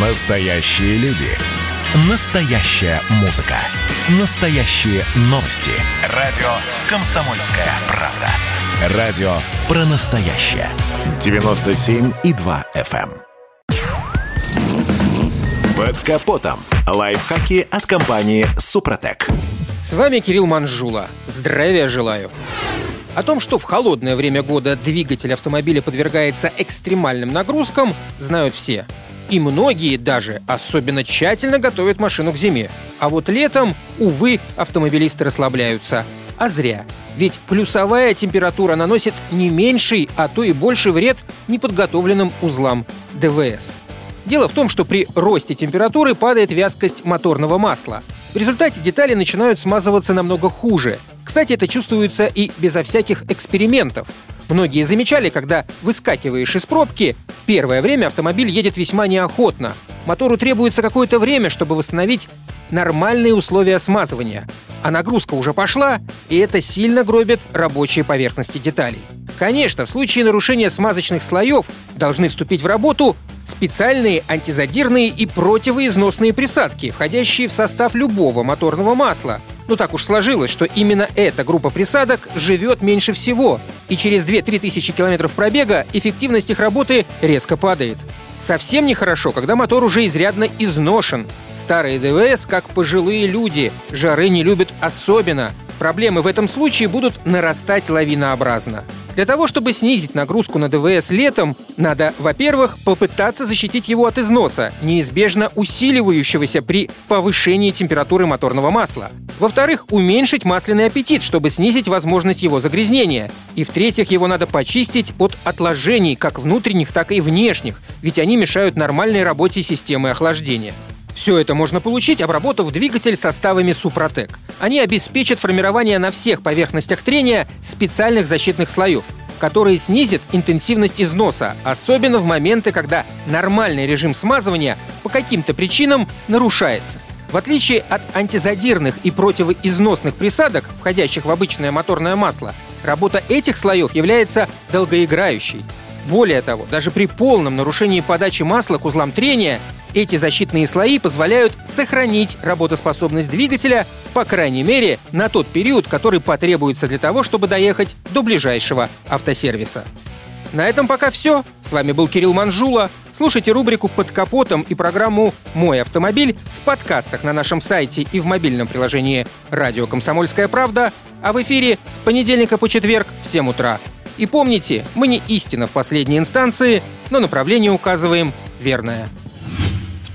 Настоящие люди. Настоящая музыка. Настоящие новости. Радио «Комсомольская правда». Радио про настоящее. 97,2 FM. эм. Под капотом. Лайфхаки от компании «Супротек». С вами Кирилл Манжула. Здравия желаю. О том, что в холодное время года двигатель автомобиля подвергается экстремальным нагрузкам, знают все. И многие даже особенно тщательно готовят машину к зиме. А вот летом, увы, автомобилисты расслабляются. А зря. Ведь плюсовая температура наносит не меньший, а то и больший вред неподготовленным узлам ДВС. Дело в том, что при росте температуры падает вязкость моторного масла. В результате детали начинают смазываться намного хуже. Кстати, это чувствуется и безо всяких экспериментов. Многие замечали, когда выскакиваешь из пробки, первое время автомобиль едет весьма неохотно. Мотору требуется какое-то время, чтобы восстановить нормальные условия смазывания. А нагрузка уже пошла, и это сильно гробит рабочие поверхности деталей. Конечно, в случае нарушения смазочных слоев должны вступить в работу специальные антизадирные и противоизносные присадки, входящие в состав любого моторного масла. Но так уж сложилось, что именно эта группа присадок живет меньше всего, и через 2-3 тысячи километров пробега эффективность их работы резко падает. Совсем нехорошо, когда мотор уже изрядно изношен. Старые ДВС, как пожилые люди, жары не любят особенно. Проблемы в этом случае будут нарастать лавинообразно. Для того, чтобы снизить нагрузку на ДВС летом, надо, во-первых, попытаться защитить его от износа, неизбежно усиливающегося при повышении температуры моторного масла. Во-вторых, уменьшить масляный аппетит, чтобы снизить возможность его загрязнения. И в-третьих, его надо почистить от отложений, как внутренних, так и внешних, ведь они мешают нормальной работе системы охлаждения. Все это можно получить, обработав двигатель составами Супротек. Они обеспечат формирование на всех поверхностях трения специальных защитных слоев, которые снизят интенсивность износа, особенно в моменты, когда нормальный режим смазывания по каким-то причинам нарушается. В отличие от антизадирных и противоизносных присадок, входящих в обычное моторное масло, работа этих слоев является долгоиграющей. Более того, даже при полном нарушении подачи масла к узлам трения эти защитные слои позволяют сохранить работоспособность двигателя, по крайней мере, на тот период, который потребуется для того, чтобы доехать до ближайшего автосервиса. На этом пока все. С вами был Кирилл Манжула. Слушайте рубрику «Под капотом» и программу «Мой автомобиль» в подкастах на нашем сайте и в мобильном приложении «Радио Комсомольская правда», а в эфире с понедельника по четверг в 7 утра. И помните, мы не истина в последней инстанции, но направление указываем верное.